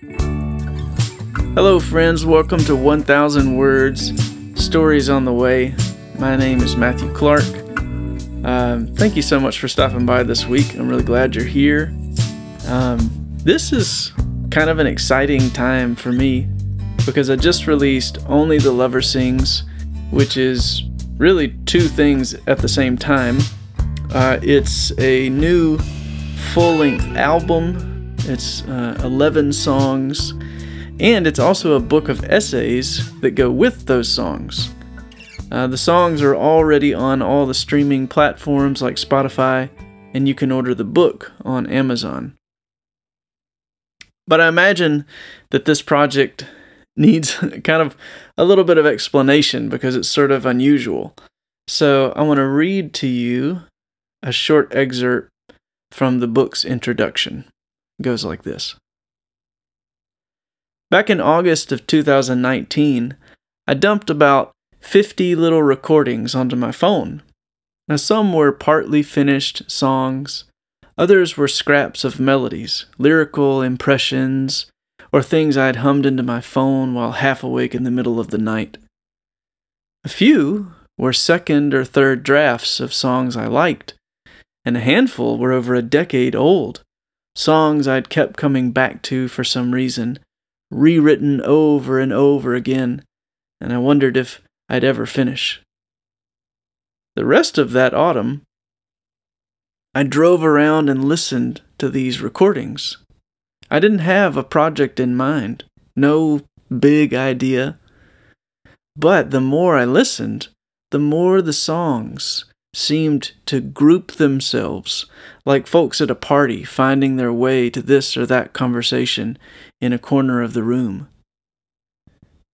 Hello, friends. Welcome to 1000 Words Stories on the Way. My name is Matthew Clark. Um, thank you so much for stopping by this week. I'm really glad you're here. Um, this is kind of an exciting time for me because I just released Only the Lover Sings, which is really two things at the same time. Uh, it's a new full length album, it's uh, 11 songs and it's also a book of essays that go with those songs. Uh, the songs are already on all the streaming platforms like Spotify, and you can order the book on Amazon. But I imagine that this project needs kind of a little bit of explanation because it's sort of unusual. So I want to read to you a short excerpt from the book's introduction. Goes like this. Back in August of 2019, I dumped about 50 little recordings onto my phone. Now, some were partly finished songs, others were scraps of melodies, lyrical impressions, or things I had hummed into my phone while half awake in the middle of the night. A few were second or third drafts of songs I liked, and a handful were over a decade old, songs I'd kept coming back to for some reason rewritten over and over again, and I wondered if I'd ever finish. The rest of that autumn, I drove around and listened to these recordings. I didn't have a project in mind, no big idea. But the more I listened, the more the songs seemed to group themselves like folks at a party finding their way to this or that conversation in a corner of the room.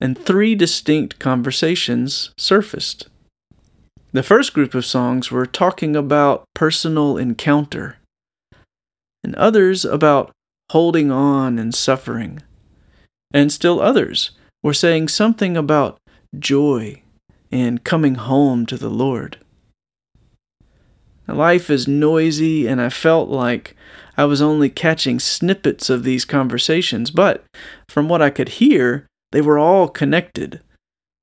And three distinct conversations surfaced. The first group of songs were talking about personal encounter, and others about holding on and suffering, and still others were saying something about joy and coming home to the Lord. Life is noisy, and I felt like I was only catching snippets of these conversations, but from what I could hear, they were all connected.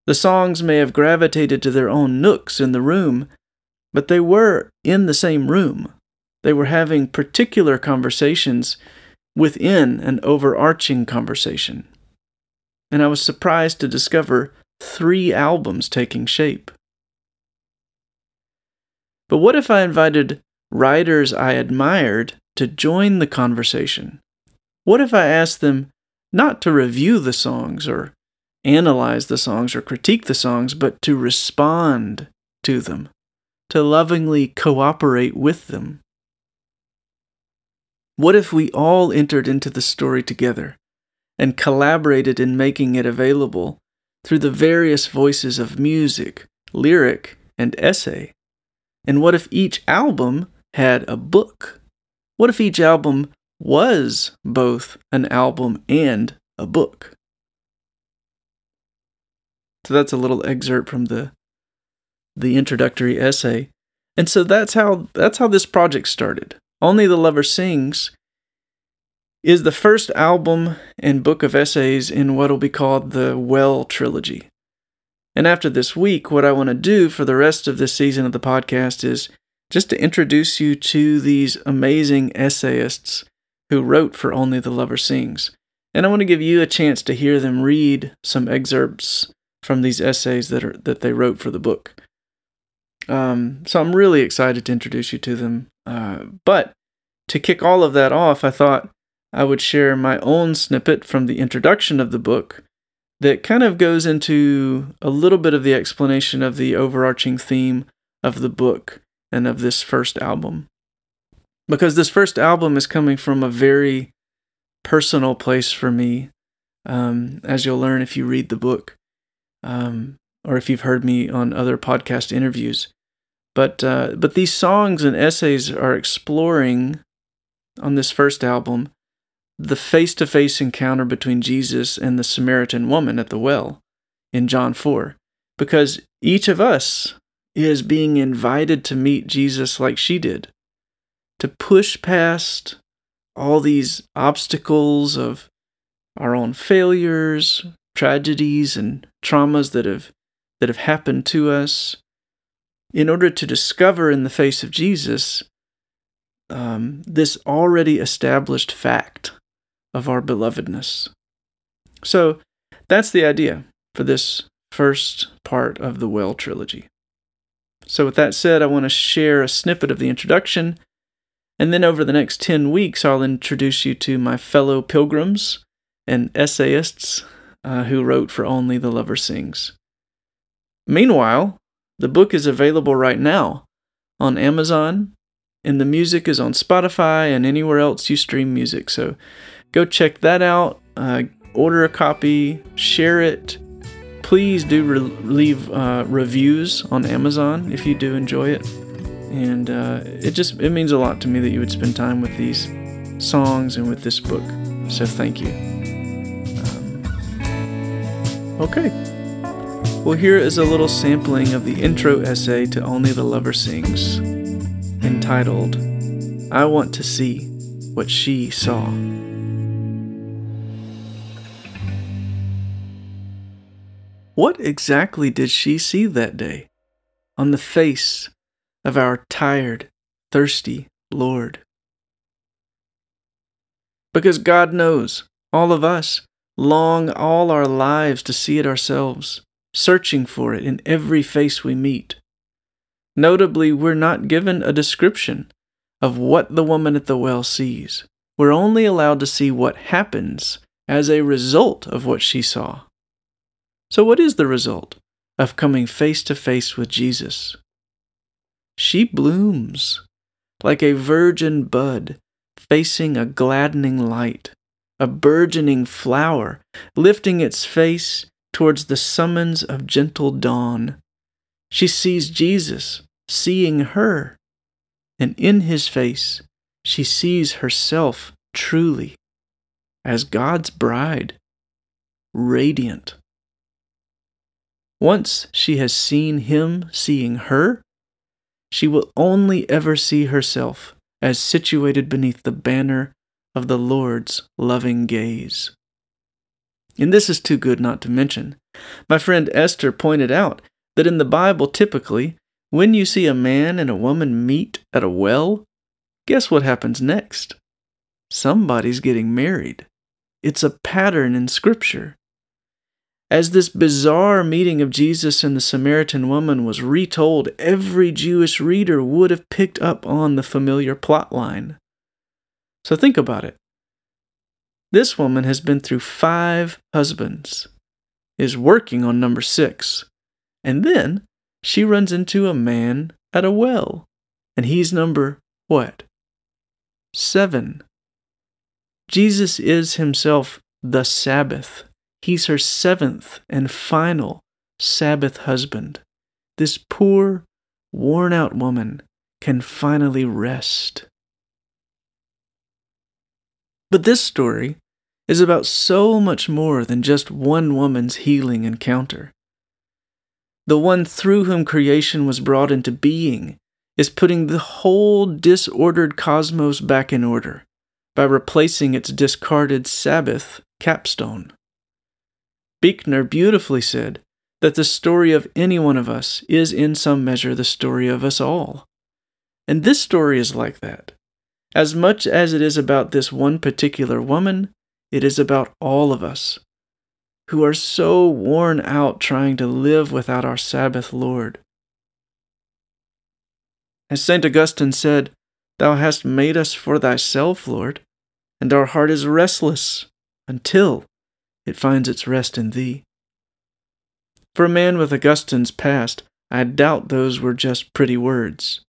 The songs may have gravitated to their own nooks in the room, but they were in the same room. They were having particular conversations within an overarching conversation. And I was surprised to discover three albums taking shape. But what if I invited writers I admired to join the conversation? What if I asked them not to review the songs or analyze the songs or critique the songs, but to respond to them, to lovingly cooperate with them? What if we all entered into the story together and collaborated in making it available through the various voices of music, lyric, and essay? And what if each album had a book? What if each album was both an album and a book? So that's a little excerpt from the the introductory essay. And so that's how that's how this project started. Only the Lover Sings is the first album and book of essays in what will be called the Well trilogy. And after this week, what I want to do for the rest of this season of the podcast is just to introduce you to these amazing essayists who wrote for Only the Lover Sings. And I want to give you a chance to hear them read some excerpts from these essays that are that they wrote for the book. Um, so I'm really excited to introduce you to them. Uh, but to kick all of that off, I thought I would share my own snippet from the introduction of the book that kind of goes into a little bit of the explanation of the overarching theme of the book and of this first album. Because this first album is coming from a very personal place for me, um, as you'll learn if you read the book, um, or if you've heard me on other podcast interviews. But uh, but these songs and essays are exploring on this first album the face to face encounter between Jesus and the Samaritan woman at the well in John 4. Because each of us is being invited to meet Jesus like she did, to push past all these obstacles of our own failures, tragedies, and traumas that have that have happened to us, in order to discover in the face of Jesus um, this already established fact of our belovedness. So that's the idea for this first part of the Well trilogy. So, with that said, I want to share a snippet of the introduction, and then over the next 10 weeks, I'll introduce you to my fellow pilgrims and essayists uh, who wrote for Only the Lover Sings. Meanwhile, the book is available right now on Amazon, and the music is on Spotify and anywhere else you stream music. So go check that out, uh, order a copy, share it. Please do re- leave uh, reviews on Amazon if you do enjoy it. And uh, it just it means a lot to me that you would spend time with these songs and with this book. So thank you. Um, okay. Well, here is a little sampling of the intro essay to Only the Lover Sings, entitled, I Want to See What She Saw. What exactly did she see that day on the face of our tired, thirsty Lord? Because God knows, all of us long all our lives to see it ourselves searching for it in every face we meet. Notably, we're not given a description of what the woman at the well sees. We're only allowed to see what happens as a result of what she saw. So, what is the result of coming face to face with Jesus? She blooms like a virgin bud facing a gladdening light, a burgeoning flower lifting its face towards the summons of gentle dawn. She sees Jesus seeing her, and in his face she sees herself truly as God's bride, radiant. Once she has seen him seeing her, she will only ever see herself as situated beneath the banner of the Lord's loving gaze. And this is too good not to mention. My friend Esther pointed out that in the Bible, typically, when you see a man and a woman meet at a well, guess what happens next? Somebody's getting married. It's a pattern in Scripture. As this bizarre meeting of Jesus and the Samaritan woman was retold, every Jewish reader would have picked up on the familiar plot line. So think about it. This woman has been through five husbands, is working on number six, and then she runs into a man at a well, and he's number what? Seven. Jesus is himself the Sabbath. He's her seventh and final Sabbath husband. This poor, worn out woman can finally rest. But this story is about so much more than just one woman's healing encounter. The one through whom creation was brought into being is putting the whole disordered cosmos back in order by replacing its discarded Sabbath capstone. Buechner beautifully said that the story of any one of us is in some measure the story of us all. And this story is like that. As much as it is about this one particular woman, it is about all of us who are so worn out trying to live without our Sabbath Lord. As St. Augustine said, Thou hast made us for thyself, Lord, and our heart is restless until it finds its rest in thee. For a man with Augustine's past, I doubt those were just pretty words.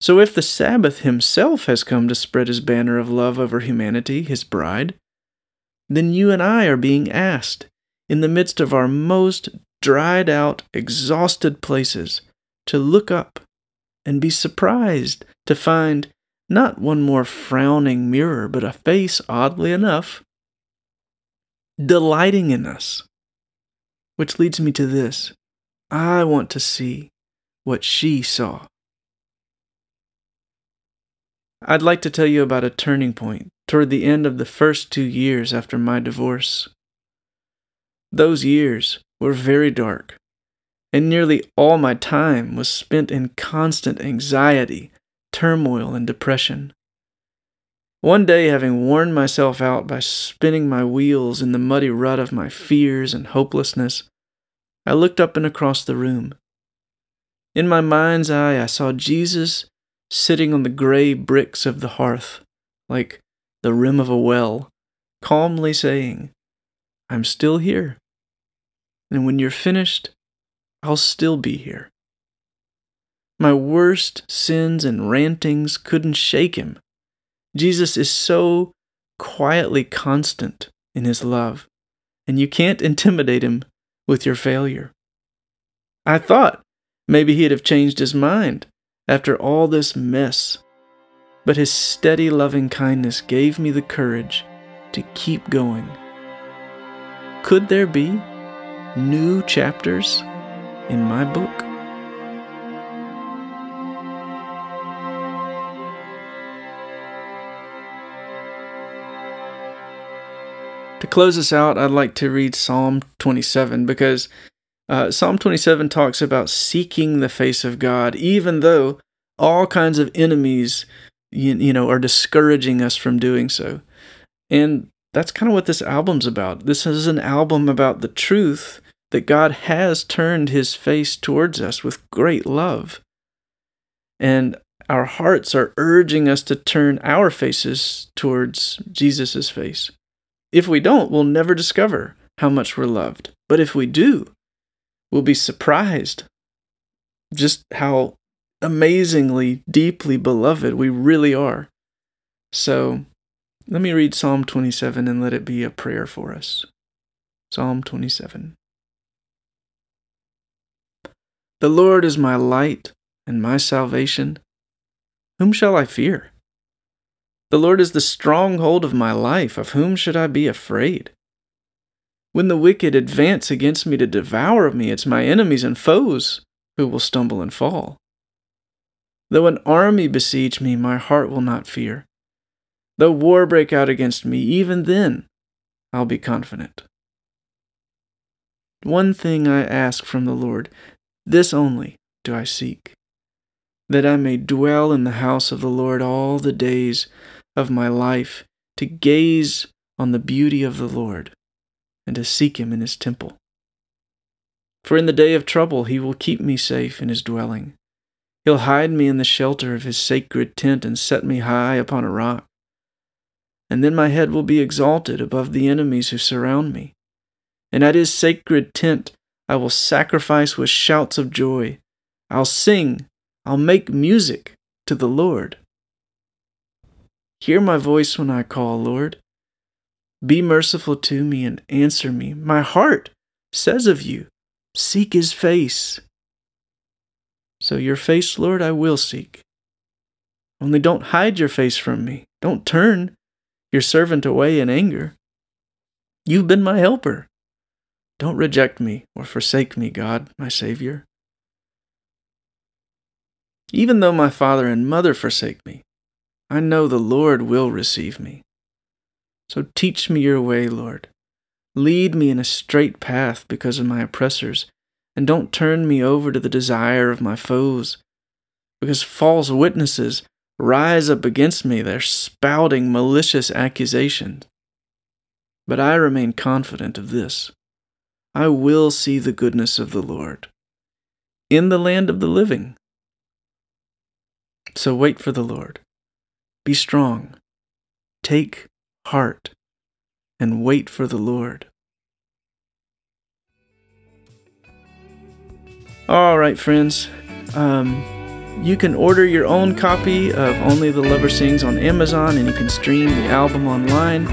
So if the Sabbath himself has come to spread his banner of love over humanity, his bride, then you and I are being asked, in the midst of our most dried out, exhausted places, to look up and be surprised to find not one more frowning mirror, but a face, oddly enough, delighting in us. Which leads me to this I want to see what she saw. I'd like to tell you about a turning point toward the end of the first two years after my divorce. Those years were very dark, and nearly all my time was spent in constant anxiety, turmoil, and depression. One day, having worn myself out by spinning my wheels in the muddy rut of my fears and hopelessness, I looked up and across the room. In my mind's eye, I saw Jesus sitting on the gray bricks of the hearth, like the rim of a well, calmly saying, I'm still here. And when you're finished, I'll still be here. My worst sins and rantings couldn't shake him. Jesus is so quietly constant in his love, and you can't intimidate him with your failure. I thought maybe he'd have changed his mind after all this mess, but his steady loving kindness gave me the courage to keep going. Could there be new chapters in my book? To close us out, I'd like to read Psalm 27 because uh, Psalm 27 talks about seeking the face of God, even though all kinds of enemies, you, you know, are discouraging us from doing so. And that's kind of what this album's about. This is an album about the truth that God has turned his face towards us with great love. And our hearts are urging us to turn our faces towards Jesus' face. If we don't, we'll never discover how much we're loved. But if we do, we'll be surprised just how amazingly, deeply beloved we really are. So let me read Psalm 27 and let it be a prayer for us. Psalm 27. The Lord is my light and my salvation. Whom shall I fear? The Lord is the stronghold of my life. Of whom should I be afraid? When the wicked advance against me to devour me, it's my enemies and foes who will stumble and fall. Though an army besiege me, my heart will not fear. Though war break out against me, even then I'll be confident. One thing I ask from the Lord, this only do I seek, that I may dwell in the house of the Lord all the days of my life, to gaze on the beauty of the Lord, and to seek him in his temple. For in the day of trouble he will keep me safe in his dwelling. He'll hide me in the shelter of his sacred tent and set me high upon a rock. And then my head will be exalted above the enemies who surround me. And at his sacred tent I will sacrifice with shouts of joy. I'll sing, I'll make music to the Lord. Hear my voice when I call, Lord. Be merciful to me and answer me. My heart says of you, Seek his face. So your face, Lord, I will seek. Only don't hide your face from me. Don't turn your servant away in anger. You've been my helper. Don't reject me or forsake me, God, my Savior. Even though my father and mother forsake me, I know the Lord will receive me. So teach me your way, Lord. Lead me in a straight path because of my oppressors, and don't turn me over to the desire of my foes, because false witnesses rise up against me, they're spouting malicious accusations. But I remain confident of this I will see the goodness of the Lord in the land of the living. So wait for the Lord. Be strong. Take heart and wait for the Lord. All right, friends. Um, you can order your own copy of Only the Lover Sings on Amazon and you can stream the album online.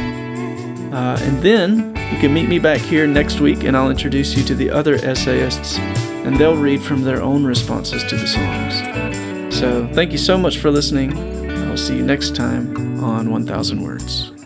Uh, and then you can meet me back here next week and I'll introduce you to the other essayists and they'll read from their own responses to the songs. So thank you so much for listening. I'll see you next time on 1000 Words.